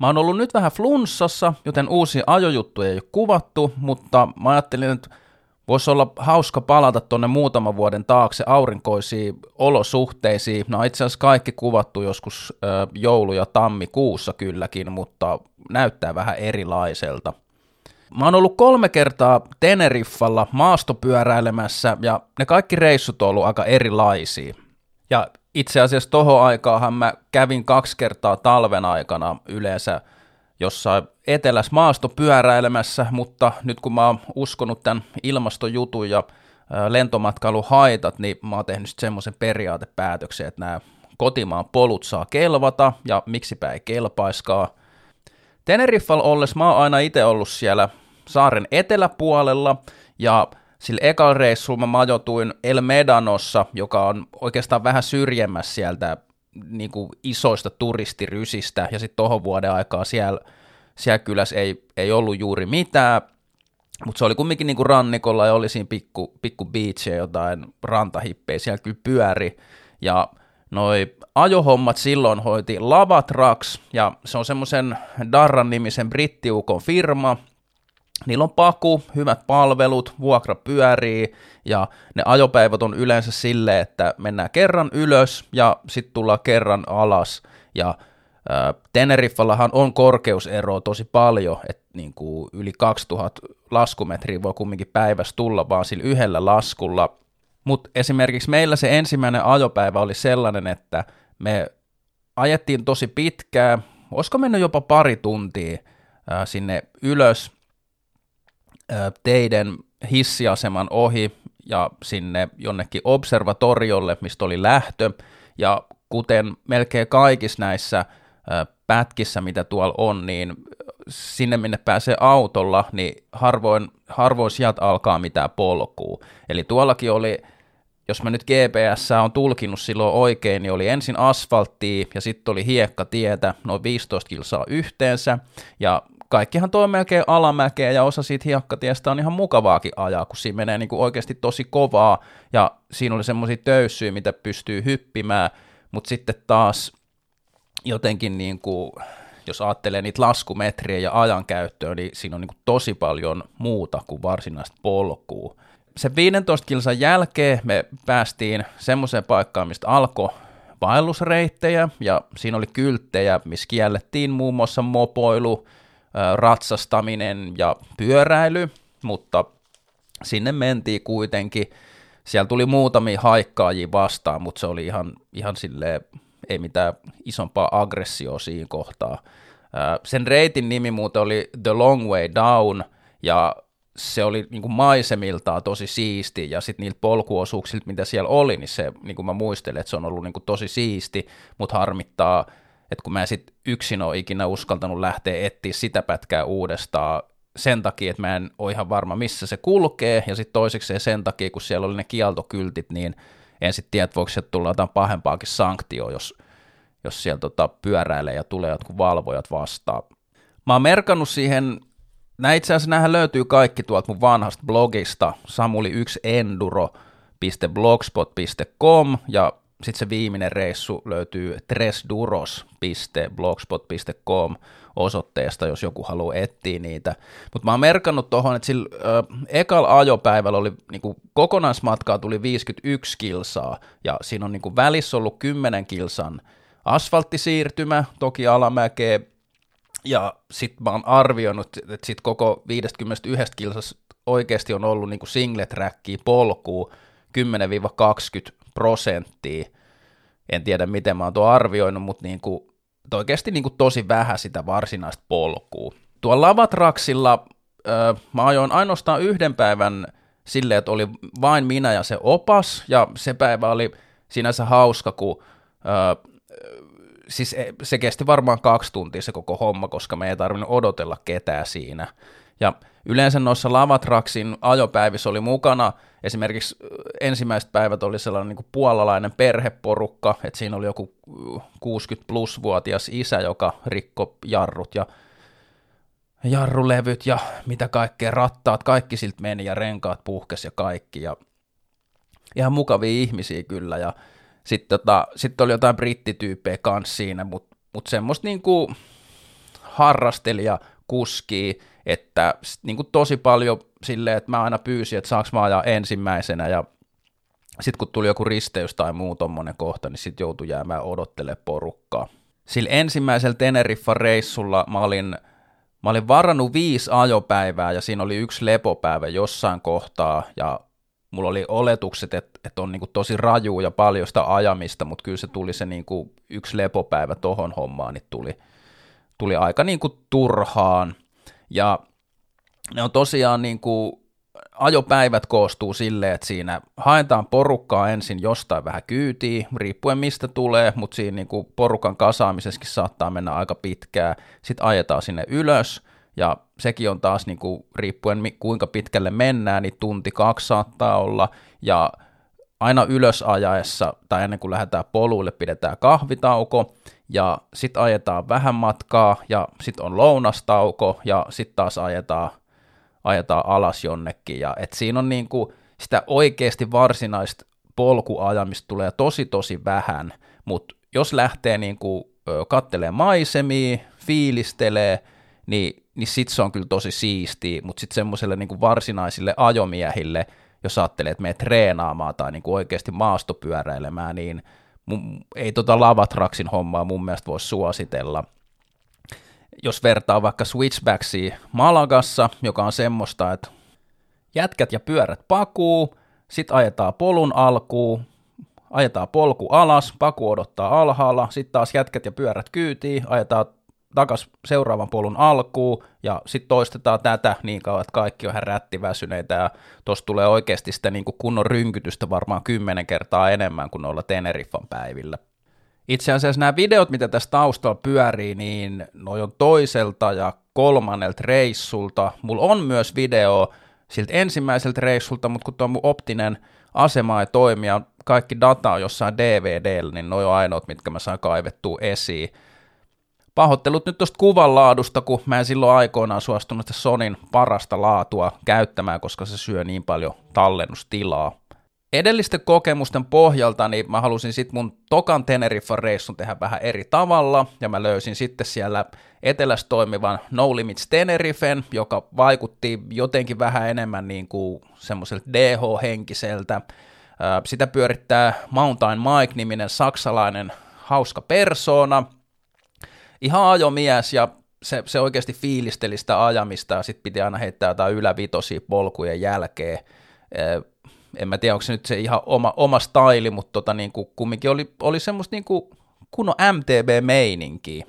Mä oon ollut nyt vähän flunssassa, joten uusia ajojuttuja ei ole kuvattu, mutta mä ajattelin, että voisi olla hauska palata tuonne muutaman vuoden taakse aurinkoisiin olosuhteisiin. No itse asiassa kaikki kuvattu joskus ö, joulu- ja tammikuussa kylläkin, mutta näyttää vähän erilaiselta. Mä oon ollut kolme kertaa Teneriffalla maastopyöräilemässä ja ne kaikki reissut on ollut aika erilaisia. Ja itse asiassa tohon aikaahan mä kävin kaksi kertaa talven aikana yleensä jossain etelässä maastopyöräilemässä, mutta nyt kun mä oon uskonut tämän ilmastojutun ja lentomatkailuhaitat, niin mä oon tehnyt semmoisen periaatepäätöksen, että nämä kotimaan polut saa kelvata ja miksipä ei kelpaiskaa. Teneriffalla ollessa mä oon aina itse ollut siellä saaren eteläpuolella ja sillä ekalla reissulla mä majoituin El Medanossa, joka on oikeastaan vähän syrjemmässä sieltä niin kuin isoista turistirysistä, ja sitten tohon vuoden aikaa siellä, siellä kylässä ei, ei ollut juuri mitään, mutta se oli kumminkin niin kuin rannikolla ja oli siinä pikku, pikku beachia, jotain rantahippejä. Siellä kyllä pyöri, ja noi ajohommat silloin hoiti Lavatrax, ja se on semmoisen Darran nimisen brittiukon firma, Niillä on paku, hyvät palvelut, vuokra pyörii ja ne ajopäivät on yleensä sille, että mennään kerran ylös ja sitten tullaan kerran alas. Ja Teneriffallahan on korkeusero tosi paljon, että niin kuin yli 2000 laskumetriä voi kumminkin päivässä tulla vaan sillä yhdellä laskulla. Mutta esimerkiksi meillä se ensimmäinen ajopäivä oli sellainen, että me ajettiin tosi pitkään, olisiko mennyt jopa pari tuntia sinne ylös, teidän hissiaseman ohi ja sinne jonnekin observatoriolle, mistä oli lähtö, ja kuten melkein kaikissa näissä pätkissä, mitä tuolla on, niin sinne minne pääsee autolla, niin harvoin, harvoin sieltä alkaa mitään polkua. Eli tuollakin oli, jos mä nyt GPS on tulkinut silloin oikein, niin oli ensin asfalttia ja sitten oli hiekkatietä, noin 15 kilsaa yhteensä, ja kaikkihan toi melkein alamäkeä ja osa siitä hiekkatiestä on ihan mukavaakin ajaa, kun siinä menee niin kuin oikeasti tosi kovaa ja siinä oli semmoisia töyssyjä, mitä pystyy hyppimään, mutta sitten taas jotenkin niin kuin, jos ajattelee niitä laskumetriä ja ajankäyttöä, niin siinä on niin kuin tosi paljon muuta kuin varsinaista polkua. Se 15 kilsan jälkeen me päästiin semmoiseen paikkaan, mistä alkoi vaellusreittejä, ja siinä oli kylttejä, missä kiellettiin muun muassa mopoilu, ratsastaminen ja pyöräily, mutta sinne mentiin kuitenkin. Siellä tuli muutamia haikkaajia vastaan, mutta se oli ihan, ihan silleen, ei mitään isompaa aggressioa siinä kohtaa. Sen reitin nimi muuten oli The Long Way Down, ja se oli niin kuin maisemiltaan tosi siisti, ja sitten niiltä polkuosuuksilta, mitä siellä oli, niin se, niin kuin mä muistelen, että se on ollut niin kuin tosi siisti, mutta harmittaa että kun mä sit yksin ole ikinä uskaltanut lähteä etsiä sitä pätkää uudestaan sen takia, että mä en ole ihan varma, missä se kulkee, ja sitten toiseksi sen takia, kun siellä oli ne kieltokyltit, niin en sitten tiedä, että voiko sieltä tulla jotain pahempaakin sanktioa, jos, jos siellä tota pyöräilee ja tulee jotkut valvojat vastaan. Mä oon merkannut siihen, nämä itse asiassa nämähän löytyy kaikki tuolta mun vanhasta blogista, samuli1enduro.blogspot.com, ja sitten se viimeinen reissu löytyy tresduros.blogspot.com osoitteesta, jos joku haluaa etsiä niitä. Mutta mä oon merkannut tuohon, että sillä ö, ekalla ajopäivällä oli niinku, kokonaismatkaa tuli 51 kilsaa, ja siinä on niinku, välissä ollut 10 kilsan asfalttisiirtymä, toki alamäkeä, ja sitten mä oon arvioinut, että sit koko 51 kilsassa oikeasti on ollut niinku single trackia polkuu 10-20 prosenttia. En tiedä, miten mä oon tuo arvioinut, mutta niin kuin, oikeasti niin kuin tosi vähän sitä varsinaista polkua. Tuolla Lavatraksilla ö, mä ajoin ainoastaan yhden päivän silleen, että oli vain minä ja se opas, ja se päivä oli sinänsä hauska, kun ö, siis e, se kesti varmaan kaksi tuntia se koko homma, koska me ei tarvinnut odotella ketään siinä. Ja yleensä noissa Lavatraksin ajopäivissä oli mukana, esimerkiksi ensimmäiset päivät oli sellainen niin kuin puolalainen perheporukka, että siinä oli joku 60 plus-vuotias isä, joka rikko jarrut ja jarrulevyt ja mitä kaikkea, rattaat, kaikki siltä meni ja renkaat puhkes ja kaikki ja ihan mukavia ihmisiä kyllä. Ja sitten tota, sit oli jotain brittityyppejä kanssa siinä, mutta mut semmoista niinku harrastelija kuski, että niin kuin tosi paljon silleen, että mä aina pyysin, että saaks mä ajaa ensimmäisenä ja sitten kun tuli joku risteys tai muu tommonen kohta, niin sitten joutui jäämään odottelemaan porukkaa. Sillä ensimmäisellä Teneriffa-reissulla mä olin, mä olin varannut viisi ajopäivää ja siinä oli yksi lepopäivä jossain kohtaa ja mulla oli oletukset, että, että on niin kuin tosi raju ja paljon sitä ajamista, mutta kyllä se tuli se niin kuin yksi lepopäivä tohon hommaan, niin tuli, tuli aika niin kuin turhaan. Ja ne on tosiaan niin kuin, ajopäivät koostuu silleen, että siinä haetaan porukkaa ensin jostain vähän kyytiä, riippuen mistä tulee, mutta siinä niin kuin porukan kasaamisessakin saattaa mennä aika pitkään. Sitten ajetaan sinne ylös, ja sekin on taas niin kuin, riippuen kuinka pitkälle mennään, niin tunti kaksi saattaa olla, ja aina ylös ajaessa tai ennen kuin lähdetään poluille pidetään kahvitauko, ja sitten ajetaan vähän matkaa, ja sitten on lounastauko, ja sitten taas ajetaan, ajetaan alas jonnekin, ja et siinä on niin kuin sitä oikeasti varsinaista polkuajamista tulee tosi tosi vähän, mutta jos lähtee niin kuin kattelee maisemia, fiilistelee, niin, niin sit se on kyllä tosi siistiä, mutta sitten semmoiselle niin varsinaisille ajomiehille, jos ajattelee, että menee treenaamaan tai niin kuin oikeasti maastopyöräilemään, niin ei tota lavatraksin hommaa mun mielestä voi suositella. Jos vertaa vaikka switchbacksia Malagassa, joka on semmoista, että jätkät ja pyörät pakuu, sit ajetaan polun alkuun, ajetaan polku alas, paku odottaa alhaalla, sitten taas jätkät ja pyörät kyytiin, ajetaan takas seuraavan polun alkuun ja sitten toistetaan tätä niin kauan, että kaikki on rättiväsyneitä ja tuossa tulee oikeasti sitä niin kuin kunnon rynkytystä varmaan kymmenen kertaa enemmän kuin noilla Teneriffan päivillä. Itse asiassa nämä videot, mitä tässä taustalla pyörii, niin noin on toiselta ja kolmannelta reissulta. Mulla on myös video siltä ensimmäiseltä reissulta, mutta kun tuo mun optinen asema ei toimi ja kaikki data on jossain DVDllä, niin noin on ainoat, mitkä mä saan kaivettua esiin. Pahoittelut nyt tuosta kuvan laadusta, kun mä en silloin aikoinaan suostunut sitä Sonin parasta laatua käyttämään, koska se syö niin paljon tallennustilaa. Edellisten kokemusten pohjalta niin mä halusin sitten mun tokan Teneriffa-reissun tehdä vähän eri tavalla, ja mä löysin sitten siellä etelässä toimivan No Limits Tenerifen, joka vaikutti jotenkin vähän enemmän niin kuin semmoiselta DH-henkiseltä. Sitä pyörittää Mountain Mike-niminen saksalainen hauska persona, ihan ajomies ja se, se oikeasti fiilisteli sitä ajamista ja sitten piti aina heittää jotain ylävitosia polkujen jälkeen. En mä tiedä, onko se nyt se ihan oma, oma staili, mutta tota, niin kuin, kumminkin oli, oli semmoista niin kuin kunnon MTB-meininkiä.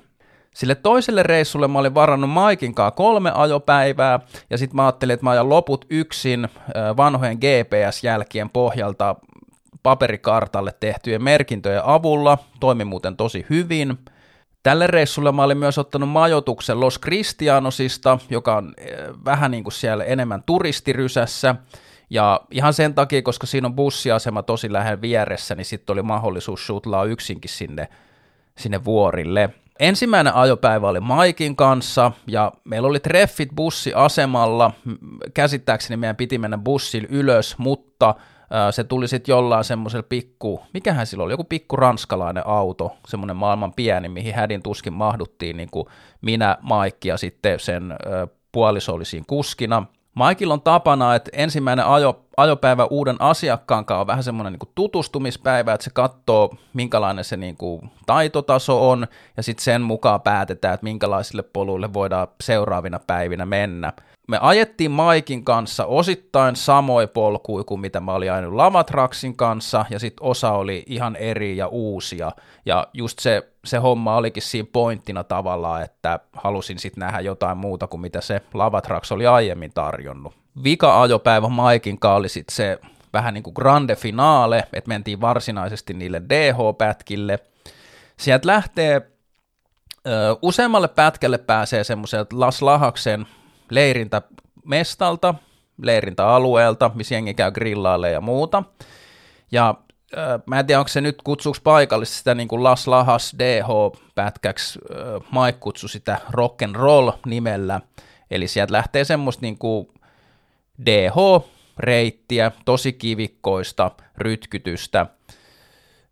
Sille toiselle reissulle mä olin varannut Maikin kanssa kolme ajopäivää, ja sitten mä ajattelin, että mä ajan loput yksin vanhojen GPS-jälkien pohjalta paperikartalle tehtyjen merkintöjen avulla. Toimi muuten tosi hyvin. Tälle reissulle mä olin myös ottanut majoituksen Los Cristianosista, joka on eh, vähän niin kuin siellä enemmän turistirysässä, ja ihan sen takia, koska siinä on bussiasema tosi lähellä vieressä, niin sitten oli mahdollisuus suutlaa yksinkin sinne, sinne vuorille. Ensimmäinen ajopäivä oli Maikin kanssa, ja meillä oli treffit bussiasemalla. Käsittääkseni meidän piti mennä bussilla ylös, mutta se tuli sitten jollain semmoisella pikku, mikähän sillä oli, joku pikku ranskalainen auto, semmoinen maailman pieni, mihin hädin tuskin mahduttiin niin kuin minä, Maikki ja sitten sen puoliso oli kuskina. Maikilla on tapana, että ensimmäinen ajo, ajopäivä uuden asiakkaan kanssa on vähän semmoinen niin tutustumispäivä, että se katsoo, minkälainen se niin kuin taitotaso on, ja sitten sen mukaan päätetään, että minkälaisille poluille voidaan seuraavina päivinä mennä me ajettiin Maikin kanssa osittain samoin polkuja kuin mitä mä olin ajanut Lavatraksin kanssa, ja sitten osa oli ihan eri ja uusia, ja just se, se homma olikin siinä pointtina tavallaan, että halusin sitten nähdä jotain muuta kuin mitä se Lavatraks oli aiemmin tarjonnut. Vika-ajopäivä Maikin kanssa oli sitten se vähän niin kuin grande finale, että mentiin varsinaisesti niille DH-pätkille. Sieltä lähtee ö, useammalle pätkälle pääsee semmoiselta Las Lahaksen leirintä mestalta, leirintäalueelta, missä jengi käy grillaalle ja muuta. Ja äh, mä en tiedä, onko se nyt kutsuks paikallisesti sitä niin kuin Las Lahas DH-pätkäksi, äh, Mike kutsu sitä rock and roll nimellä, eli sieltä lähtee semmoista niin kuin DH-reittiä, tosi kivikkoista rytkytystä,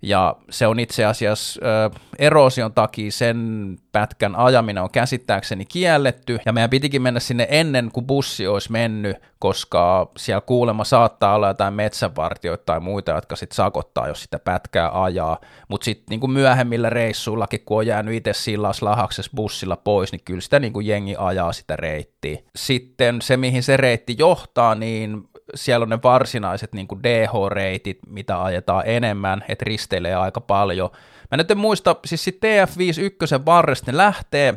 ja se on itse asiassa ö, eroosion takia sen pätkän ajaminen on käsittääkseni kielletty, ja meidän pitikin mennä sinne ennen kuin bussi olisi mennyt, koska siellä kuulemma saattaa olla jotain metsänvartioita tai muita, jotka sitten sakottaa, jos sitä pätkää ajaa, mutta sitten niin myöhemmillä reissuillakin, kun on jäänyt itse sillas lahaksessa bussilla pois, niin kyllä sitä niin kuin jengi ajaa sitä reittiä. Sitten se, mihin se reitti johtaa, niin siellä on ne varsinaiset niin kuin DH-reitit, mitä ajetaan enemmän, että risteilee aika paljon. Mä nyt en muista, siis sit TF51 varresta ne lähtee,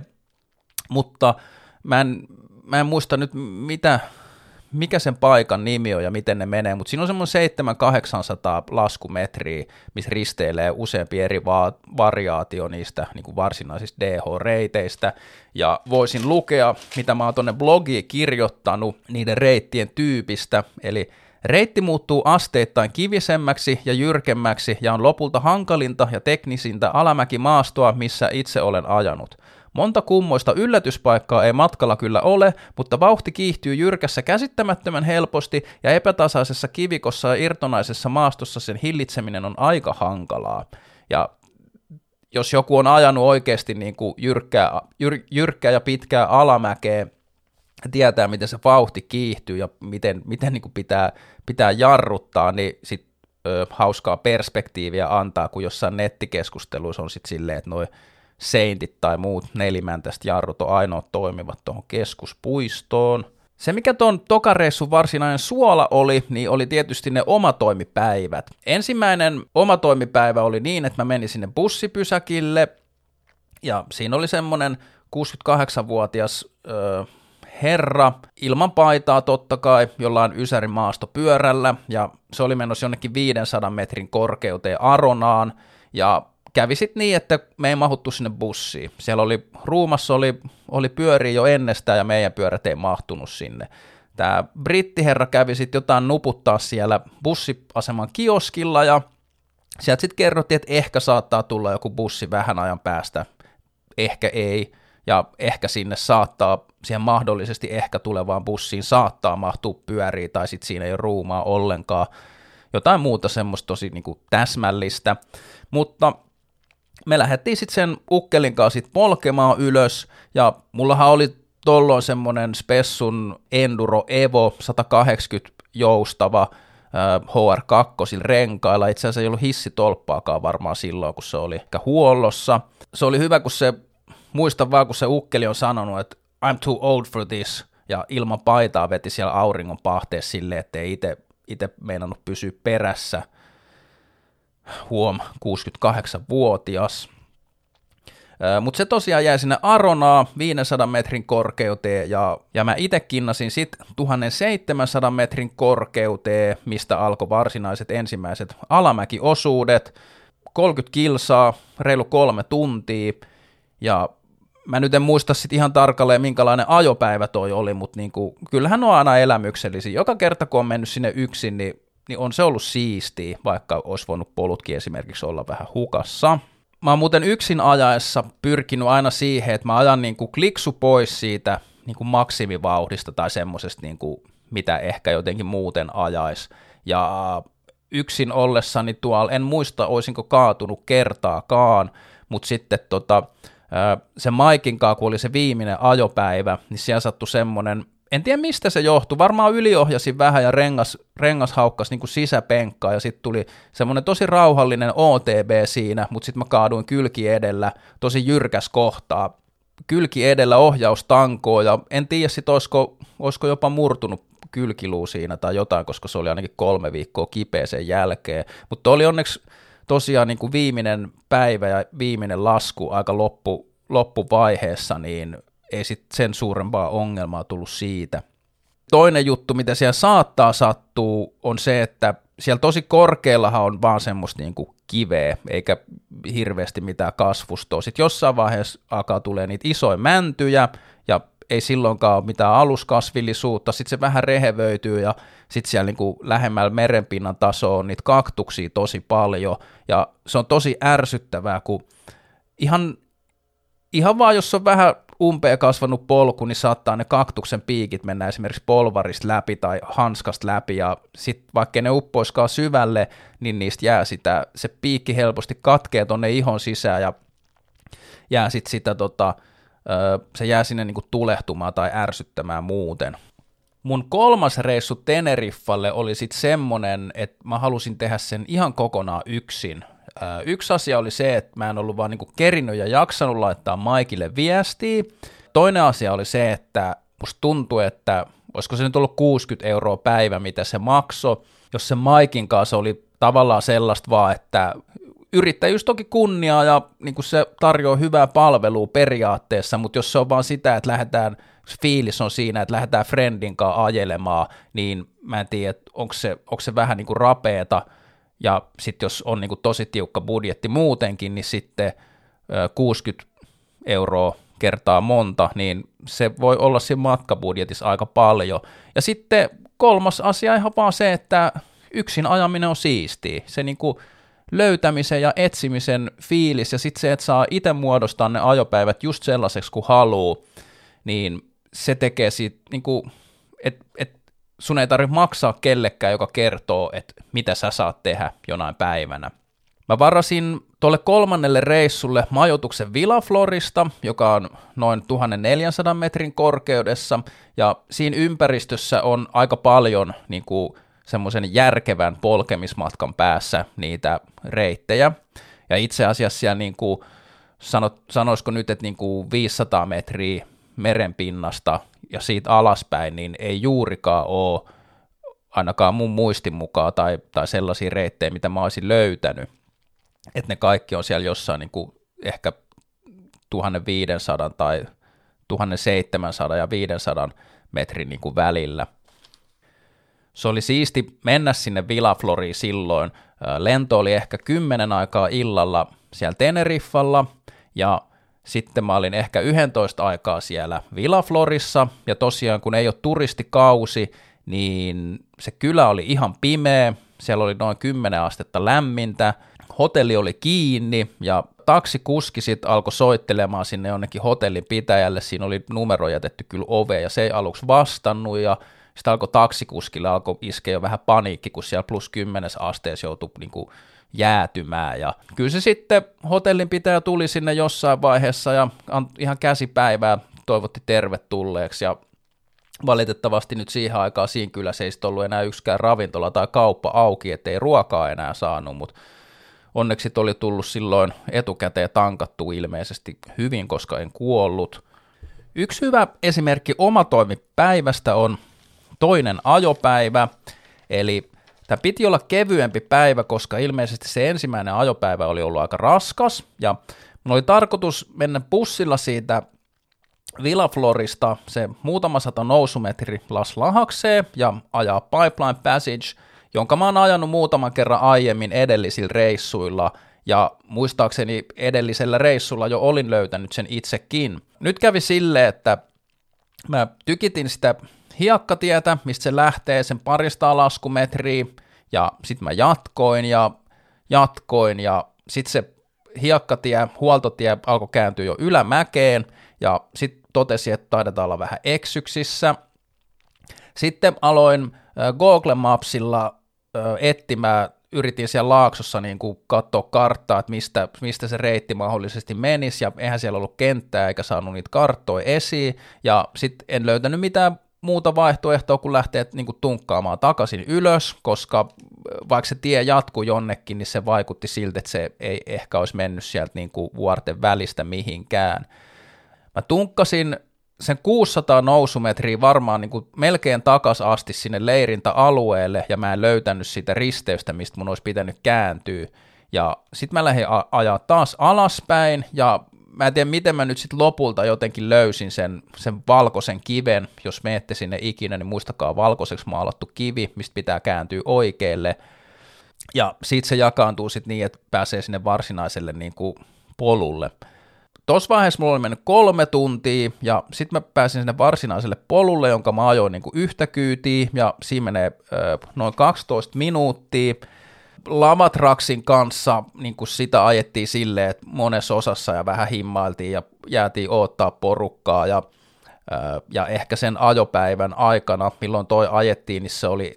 mutta mä en, mä en muista nyt mitä, mikä sen paikan nimi on ja miten ne menee, mutta siinä on semmoinen 700-800 laskumetriä, missä risteilee useampi eri va- variaatio niistä niin kuin varsinaisista DH-reiteistä, ja voisin lukea, mitä mä oon tuonne blogiin kirjoittanut niiden reittien tyypistä, eli Reitti muuttuu asteittain kivisemmäksi ja jyrkemmäksi ja on lopulta hankalinta ja teknisintä alamäkimaastoa, missä itse olen ajanut. Monta kummoista yllätyspaikkaa ei matkalla kyllä ole, mutta vauhti kiihtyy jyrkässä käsittämättömän helposti ja epätasaisessa kivikossa ja irtonaisessa maastossa sen hillitseminen on aika hankalaa. Ja jos joku on ajanut oikeasti niin kuin jyrkkää, jyr, jyrkkää ja pitkää alamäkeä, tietää, miten se vauhti kiihtyy ja miten, miten niin kuin pitää, pitää jarruttaa, niin sit ö, hauskaa perspektiiviä antaa, kun jossain nettikeskusteluissa on sitten silleen, että noin seintit tai muut nelimäntästä jarrut on ainoa toimivat tuohon keskuspuistoon. Se, mikä tuon tokareissun varsinainen suola oli, niin oli tietysti ne omatoimipäivät. Ensimmäinen omatoimipäivä oli niin, että mä menin sinne bussipysäkille, ja siinä oli semmonen 68-vuotias öö, herra, ilman paitaa totta kai, jollain Ysärin maastopyörällä, ja se oli menossa jonnekin 500 metrin korkeuteen Aronaan, ja kävi sitten niin, että me ei mahuttu sinne bussiin. Siellä oli, ruumassa oli, oli pyöri jo ennestään ja meidän pyörät ei mahtunut sinne. Tämä brittiherra kävi sitten jotain nuputtaa siellä bussiaseman kioskilla ja sieltä sitten kerrottiin, että ehkä saattaa tulla joku bussi vähän ajan päästä, ehkä ei, ja ehkä sinne saattaa, siihen mahdollisesti ehkä tulevaan bussiin saattaa mahtua pyöriä, tai sitten siinä ei ole ruumaa ollenkaan, jotain muuta semmoista tosi niin kuin täsmällistä, mutta lähdettiin sitten sen ukkelin kanssa sit polkemaan ylös, ja mullahan oli tolloin semmoinen Spessun Enduro Evo 180 joustava HR2 renkailla. Itse asiassa ei ollut hissitolppaakaan varmaan silloin, kun se oli huollossa. Se oli hyvä, kun se, muistan vaan, kun se ukkeli on sanonut, että I'm too old for this, ja ilman paitaa veti siellä auringon pahteessa silleen, ettei itse meinannut pysyä perässä – huom, 68-vuotias. Mutta se tosiaan jäi sinne Aronaa 500 metrin korkeuteen ja, ja mä itse kinnasin sitten 1700 metrin korkeuteen, mistä alkoi varsinaiset ensimmäiset alamäkiosuudet. 30 kilsaa, reilu kolme tuntia ja mä nyt en muista sitten ihan tarkalleen minkälainen ajopäivä toi oli, mutta niinku, kyllähän on aina elämyksellisiä. Joka kerta kun on mennyt sinne yksin, niin niin on se ollut siistiä, vaikka olisi voinut polutkin esimerkiksi olla vähän hukassa. Mä oon muuten yksin ajaessa pyrkinyt aina siihen, että mä ajan niin kuin kliksu pois siitä niin kuin maksimivauhdista tai semmoisesta, niin kuin, mitä ehkä jotenkin muuten ajais. Ja yksin ollessani tuolla, en muista, olisinko kaatunut kertaakaan, mutta sitten tota, se Maikin kun oli se viimeinen ajopäivä, niin siellä sattui semmoinen en tiedä mistä se johtui, varmaan yliohjasin vähän ja rengas, rengas haukkas niin sisäpenkkaa ja sitten tuli semmoinen tosi rauhallinen OTB siinä, mutta sitten mä kaaduin kylki edellä tosi jyrkäs kohtaa, kylki edellä ohjaustankoa ja en tiedä sitten olisiko, olisiko jopa murtunut kylkiluu siinä tai jotain, koska se oli ainakin kolme viikkoa kipeä sen jälkeen, mutta oli onneksi tosiaan niin kuin viimeinen päivä ja viimeinen lasku aika loppu, loppuvaiheessa, niin ei sit sen suurempaa ongelmaa tullut siitä. Toinen juttu, mitä siellä saattaa sattua, on se, että siellä tosi korkeallahan on vaan semmoista niin kuin kiveä, eikä hirveästi mitään kasvustoa. Sitten jossain vaiheessa alkaa tulee niitä isoja mäntyjä, ja ei silloinkaan ole mitään aluskasvillisuutta, sitten se vähän rehevöityy, ja sitten siellä niin kuin lähemmällä merenpinnan tasoa on niitä kaktuksia tosi paljon, ja se on tosi ärsyttävää, kun ihan, ihan vaan jos on vähän umpeen kasvanut polku, niin saattaa ne kaktuksen piikit mennä esimerkiksi polvarista läpi tai hanskasta läpi, ja sitten vaikka ne uppoiskaa syvälle, niin niistä jää sitä, se piikki helposti katkee tonne ihon sisään, ja jää sitten sitä tota, se jää sinne niinku tulehtumaan tai ärsyttämään muuten. Mun kolmas reissu Teneriffalle oli sitten semmonen, että mä halusin tehdä sen ihan kokonaan yksin. Yksi asia oli se, että mä en ollut vaan niinku kerinyt ja jaksanut laittaa Maikille viestiä. Toinen asia oli se, että musta tuntui, että olisiko se nyt ollut 60 euroa päivä, mitä se maksoi. Jos se Maikin kanssa oli tavallaan sellaista vaan, että yrittäjyys toki kunniaa ja niin kuin se tarjoaa hyvää palvelua periaatteessa, mutta jos se on vaan sitä, että lähdetään, fiilis on siinä, että lähdetään friendin kanssa ajelemaan, niin mä en tiedä, onko se, onko se vähän niin kuin rapeeta, ja sitten jos on niin kuin tosi tiukka budjetti muutenkin, niin sitten 60 euroa kertaa monta, niin se voi olla siinä matkabudjetissa aika paljon. Ja sitten kolmas asia ihan vaan se, että yksin ajaminen on siistiä. Se niin kuin löytämisen ja etsimisen fiilis ja sitten se, että saa itse muodostaa ne ajopäivät just sellaiseksi kuin haluaa, niin se tekee siitä, niin kuin, että et sun ei tarvitse maksaa kellekään, joka kertoo, että mitä sä saat tehdä jonain päivänä. Mä varasin tuolle kolmannelle reissulle majoituksen Villaflorista, joka on noin 1400 metrin korkeudessa, ja siinä ympäristössä on aika paljon niin kuin, semmoisen järkevän polkemismatkan päässä niitä reittejä. Ja itse asiassa siellä niin kuin, sanot, sanoisiko nyt, että niin kuin 500 metriä merenpinnasta ja siitä alaspäin, niin ei juurikaan ole ainakaan mun muistin mukaan tai, tai sellaisia reittejä, mitä mä olisin löytänyt. Että ne kaikki on siellä jossain niin kuin ehkä 1500 tai 1700 ja 500 metrin niin kuin välillä – se oli siisti mennä sinne Villafloriin silloin. Lento oli ehkä kymmenen aikaa illalla siellä Teneriffalla, ja sitten mä olin ehkä 11 aikaa siellä Villaflorissa, ja tosiaan kun ei ole turistikausi, niin se kylä oli ihan pimeä, siellä oli noin 10 astetta lämmintä, hotelli oli kiinni, ja taksikuski sitten alkoi soittelemaan sinne jonnekin hotellin pitäjälle, siinä oli numero jätetty kyllä ove, ja se ei aluksi vastannut, ja sitten alkoi taksikuskille, alkoi iskeä jo vähän paniikki, kun siellä plus 10 asteessa joutui niin kuin jäätymään. Ja kyllä se sitten hotellin pitäjä tuli sinne jossain vaiheessa ja ihan käsipäivää toivotti tervetulleeksi ja valitettavasti nyt siihen aikaan siinä kyllä ei ollut enää yksikään ravintola tai kauppa auki, ettei ruokaa enää saanut, mutta onneksi oli tullut silloin etukäteen tankattu ilmeisesti hyvin, koska en kuollut. Yksi hyvä esimerkki omatoimipäivästä on toinen ajopäivä, eli tämä piti olla kevyempi päivä, koska ilmeisesti se ensimmäinen ajopäivä oli ollut aika raskas, ja mulla oli tarkoitus mennä bussilla siitä Villaflorista se muutama sata nousumetri Las Lahakseen ja ajaa Pipeline Passage, jonka mä oon ajanut muutaman kerran aiemmin edellisillä reissuilla, ja muistaakseni edellisellä reissulla jo olin löytänyt sen itsekin. Nyt kävi silleen, että mä tykitin sitä hiekkatietä, mistä se lähtee, sen parista laskumetriä, ja sitten mä jatkoin ja jatkoin, ja sitten se hiekkatie, huoltotie alkoi kääntyä jo ylämäkeen, ja sitten totesi, että taidetaan olla vähän eksyksissä. Sitten aloin Google Mapsilla etsimään, yritin siellä laaksossa niin kuin katsoa karttaa, että mistä, mistä se reitti mahdollisesti menisi, ja eihän siellä ollut kenttää eikä saanut niitä karttoja esiin, ja sitten en löytänyt mitään muuta vaihtoehtoa kuin lähteä niin kuin tunkkaamaan takaisin ylös, koska vaikka se tie jatkuu jonnekin, niin se vaikutti siltä, että se ei ehkä olisi mennyt sieltä niin kuin vuorten välistä mihinkään. Mä tunkkasin sen 600 nousumetriä varmaan niin kuin melkein takas asti sinne leirintäalueelle, ja mä en löytänyt sitä risteystä, mistä mun olisi pitänyt kääntyä. Ja sitten mä lähdin ajaa taas alaspäin, ja mä en tiedä, miten mä nyt sitten lopulta jotenkin löysin sen, sen valkoisen kiven. Jos menette sinne ikinä, niin muistakaa valkoiseksi maalattu kivi, mistä pitää kääntyä oikealle. Ja siitä se jakaantuu sitten niin, että pääsee sinne varsinaiselle niin kuin polulle. Tuossa vaiheessa mulla oli mennyt kolme tuntia, ja sitten mä pääsin sinne varsinaiselle polulle, jonka mä ajoin niin kuin yhtä kyytiä, ja siinä menee ö, noin 12 minuuttia. Lavatraksin kanssa niin kuin sitä ajettiin silleen, että monessa osassa ja vähän himmailtiin ja jäätiin odottaa porukkaa ja, ja ehkä sen ajopäivän aikana, milloin toi ajettiin, niin se oli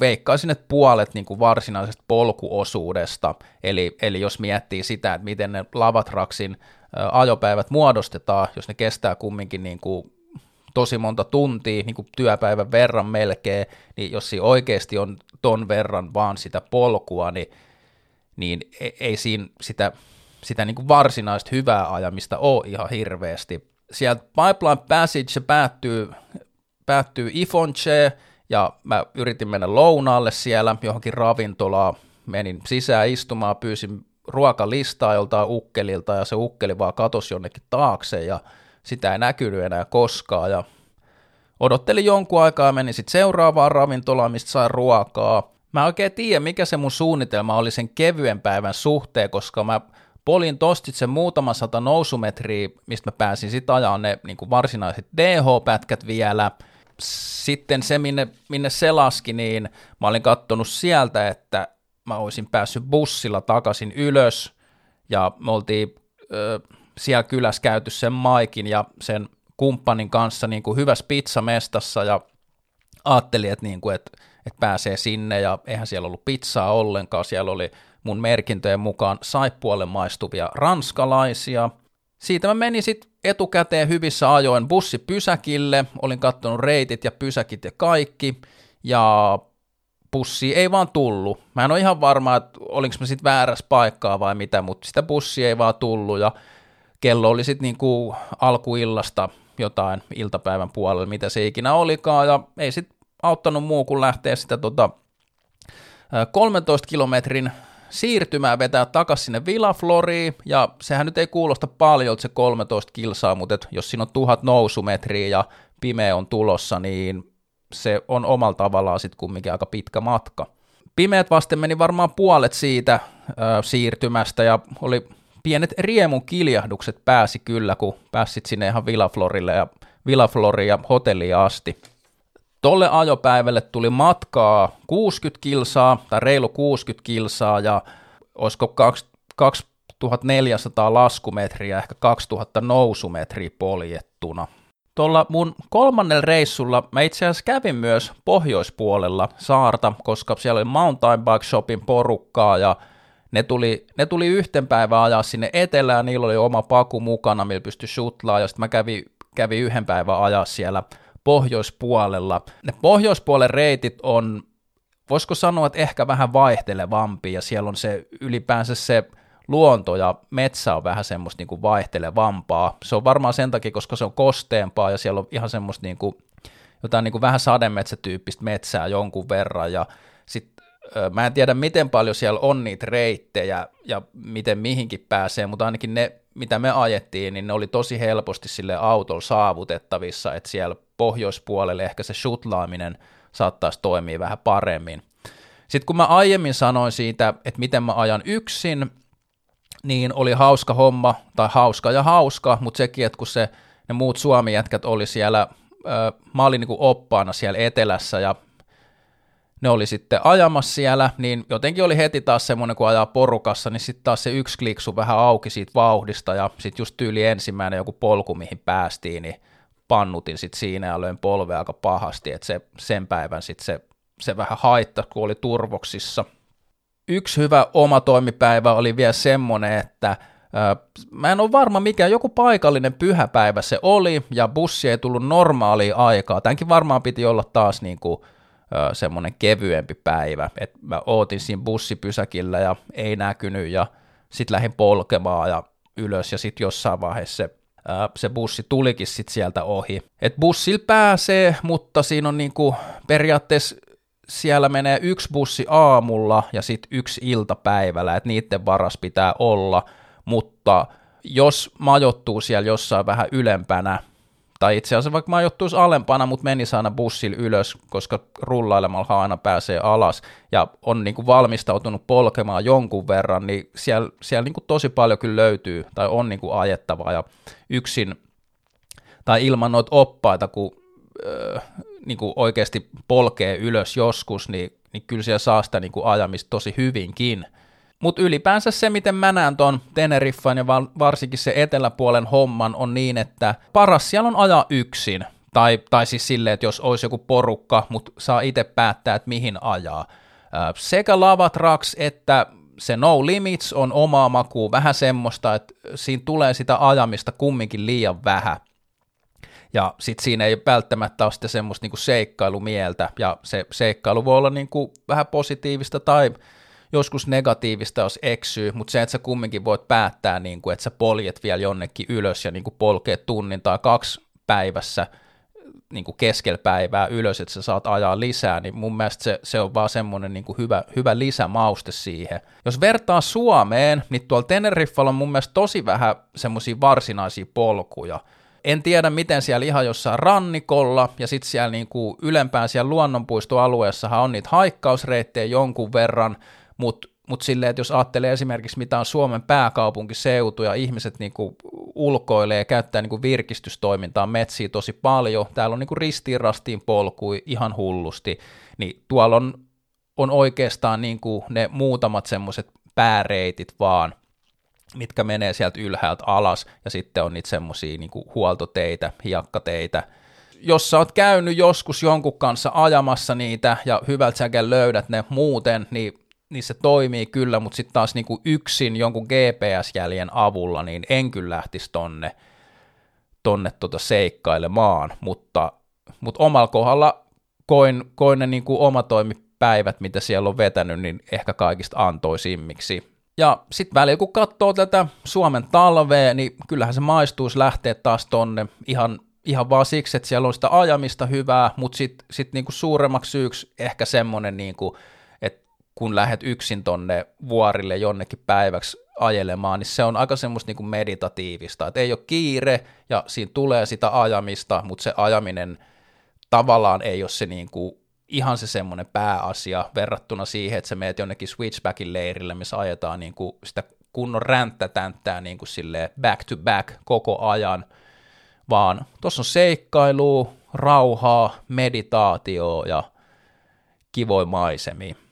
veikkaisin, että puolet niin kuin varsinaisesta polkuosuudesta, eli, eli jos miettii sitä, että miten ne Lavatraksin ajopäivät muodostetaan, jos ne kestää kumminkin niin kuin tosi monta tuntia, niin kuin työpäivän verran melkein, niin jos siinä oikeasti on ton verran vaan sitä polkua, niin, niin e, ei siinä sitä, sitä niin kuin varsinaista hyvää ajamista ole ihan hirveästi. Sieltä Pipeline Passage se päättyy, päättyy Ifonche, ja mä yritin mennä lounaalle siellä johonkin ravintolaan, menin sisään istumaan, pyysin ruokalistaa joltain ukkelilta, ja se ukkeli vaan katosi jonnekin taakse, ja sitä ei näkynyt enää koskaan, ja odottelin jonkun aikaa ja menin sitten seuraavaan ravintolaan, mistä sain ruokaa. Mä oikein tiedä, mikä se mun suunnitelma oli sen kevyen päivän suhteen, koska mä polin tosti sen muutama sata nousumetriä, mistä mä pääsin sitten ajaa ne niin kuin varsinaiset DH-pätkät vielä. Sitten se, minne, minne se laski, niin mä olin kattonut sieltä, että mä olisin päässyt bussilla takaisin ylös, ja me oltiin siellä kylässä käyty sen Maikin ja sen kumppanin kanssa niin kuin hyvässä pizzamestassa, ja ajattelin, että, niin kuin, että, että pääsee sinne, ja eihän siellä ollut pizzaa ollenkaan, siellä oli mun merkintöjen mukaan saippualle maistuvia ranskalaisia. Siitä mä menin sitten etukäteen hyvissä ajoin bussipysäkille, olin katsonut reitit ja pysäkit ja kaikki, ja bussi ei vaan tullut. Mä en ole ihan varma, että olinko mä sitten väärässä paikkaa vai mitä, mutta sitä bussi ei vaan tullut, ja kello oli sitten niinku alkuillasta jotain iltapäivän puolella, mitä se ikinä olikaan, ja ei sitten auttanut muu kuin lähteä sitä tota, 13 kilometrin siirtymää vetää takaisin sinne Villafloriin, ja sehän nyt ei kuulosta paljon se 13 kilsaa, mutta et jos siinä on tuhat nousumetriä ja pimeä on tulossa, niin se on omalla tavallaan sitten kumminkin aika pitkä matka. Pimeät vasten meni varmaan puolet siitä ö, siirtymästä, ja oli pienet riemun kiljahdukset pääsi kyllä, kun pääsit sinne ihan Villaflorille ja Villafloria ja hotelliin asti. Tolle ajopäivälle tuli matkaa 60 kilsaa tai reilu 60 kilsaa ja olisiko 2400 laskumetriä, ehkä 2000 nousumetriä poljettuna. Tuolla mun kolmannella reissulla mä itse asiassa kävin myös pohjoispuolella saarta, koska siellä oli mountain bike shopin porukkaa ja ne tuli, ne tuli yhten päivän ajaa sinne etelään, niillä oli oma paku mukana, millä pystyi shutlaa, ja sitten mä kävin, kävin yhden päivän ajaa siellä pohjoispuolella. Ne pohjoispuolen reitit on, voisiko sanoa, että ehkä vähän vaihtelevampi, ja siellä on se ylipäänsä se luonto ja metsä on vähän semmoista niin kuin vaihtelevampaa. Se on varmaan sen takia, koska se on kosteempaa, ja siellä on ihan semmoista niin kuin, jotain niin kuin vähän sademetsätyyppistä metsää jonkun verran, ja Mä en tiedä, miten paljon siellä on niitä reittejä ja miten mihinkin pääsee, mutta ainakin ne, mitä me ajettiin, niin ne oli tosi helposti sille autolla saavutettavissa, että siellä pohjoispuolelle ehkä se shutlaaminen saattaisi toimia vähän paremmin. Sitten kun mä aiemmin sanoin siitä, että miten mä ajan yksin, niin oli hauska homma, tai hauska ja hauska, mutta sekin, että kun se, ne muut suomijätkät oli siellä, mä olin niin oppaana siellä etelässä ja ne oli sitten ajamassa siellä, niin jotenkin oli heti taas semmoinen, kun ajaa porukassa, niin sitten taas se yksi kliksu vähän auki siitä vauhdista, ja sitten just tyyli ensimmäinen joku polku, mihin päästiin, niin pannutin sitten siinä ja löin polve aika pahasti, että se, sen päivän sitten se, se vähän haitta, kun oli turvoksissa. Yksi hyvä oma toimipäivä oli vielä semmoinen, että Mä en ole varma mikä, joku paikallinen pyhäpäivä se oli, ja bussi ei tullut normaalia aikaa. Tämänkin varmaan piti olla taas niin kuin semmoinen kevyempi päivä, että mä ootin siinä bussipysäkillä ja ei näkynyt ja sitten lähdin polkemaan ja ylös ja sitten jossain vaiheessa se, ää, se bussi tulikin sitten sieltä ohi. Et bussilla pääsee, mutta siinä on niinku periaatteessa siellä menee yksi bussi aamulla ja sitten yksi iltapäivällä, että niiden varas pitää olla, mutta jos majoittuu siellä jossain vähän ylempänä, tai itse asiassa vaikka mä ajoittuisi alempana, mutta meni aina bussilla ylös, koska rullailemalla aina pääsee alas, ja on niin kuin valmistautunut polkemaan jonkun verran, niin siellä, siellä niin kuin tosi paljon kyllä löytyy, tai on niin kuin ajettavaa, ja yksin, tai ilman noita oppaita, kun äh, niin kuin oikeasti polkee ylös joskus, niin, niin kyllä siellä saa sitä niin kuin ajamista tosi hyvinkin. Mutta ylipäänsä se, miten mä näen tuon Teneriffan ja varsinkin se eteläpuolen homman on niin, että paras siellä on ajaa yksin. Tai, tai siis silleen, että jos olisi joku porukka, mutta saa itse päättää, että mihin ajaa. Sekä Lavatrax että se No Limits on omaa makuu, vähän semmoista, että siinä tulee sitä ajamista kumminkin liian vähän. Ja sitten siinä ei välttämättä ole sitten semmoista niinku seikkailumieltä, ja se seikkailu voi olla niinku vähän positiivista tai joskus negatiivista, jos eksyy, mutta se, että sä kumminkin voit päättää, niinku, että sä poljet vielä jonnekin ylös ja niinku polkee tunnin tai kaksi päivässä niinku keskellä päivää ylös, että sä saat ajaa lisää, niin mun mielestä se, se on vaan semmoinen niinku hyvä, hyvä lisämauste siihen. Jos vertaa Suomeen, niin tuolla Teneriffalla on mun mielestä tosi vähän semmoisia varsinaisia polkuja, en tiedä, miten siellä ihan jossain rannikolla ja sitten siellä niinku ylempään siellä luonnonpuistoalueessahan on niitä haikkausreittejä jonkun verran, mutta mut silleen, että jos ajattelee esimerkiksi mitä on Suomen pääkaupunkiseutu ja ihmiset niinku ulkoilee ja käyttää niinku virkistystoimintaa metsiä tosi paljon, täällä on niinku ristiin rastiin polkui ihan hullusti, niin tuolla on, on oikeastaan niinku ne muutamat semmoiset pääreitit vaan, mitkä menee sieltä ylhäältä alas, ja sitten on niitä semmoisia niin huoltoteitä, hiakkateitä. Jos sä oot käynyt joskus jonkun kanssa ajamassa niitä, ja hyvältä säkin löydät ne muuten, niin niin se toimii kyllä, mutta sitten taas niinku yksin jonkun GPS-jäljen avulla, niin en kyllä lähtisi tonne, tonne tota seikkailemaan, mutta, mutta omalla kohdalla koin, koin ne niinku omatoimipäivät, mitä siellä on vetänyt, niin ehkä kaikista antoisimmiksi. Ja sitten välillä kun katsoo tätä Suomen talvea, niin kyllähän se maistuisi lähteä taas tonne ihan, ihan vaan siksi, että siellä on sitä ajamista hyvää, mutta sitten sit niinku suuremmaksi syyksi ehkä semmoinen, niinku, että kun lähdet yksin tonne vuorille jonnekin päiväksi ajelemaan, niin se on aika semmoista niinku meditatiivista, että ei ole kiire ja siinä tulee sitä ajamista, mutta se ajaminen tavallaan ei ole se niinku ihan se semmoinen pääasia verrattuna siihen, että sä meet jonnekin Switchbackin leirille, missä ajetaan niin kuin sitä kunnon ränttätänttää niin kuin back to back koko ajan, vaan tuossa on seikkailu, rauhaa, meditaatio ja kivoi maisemia.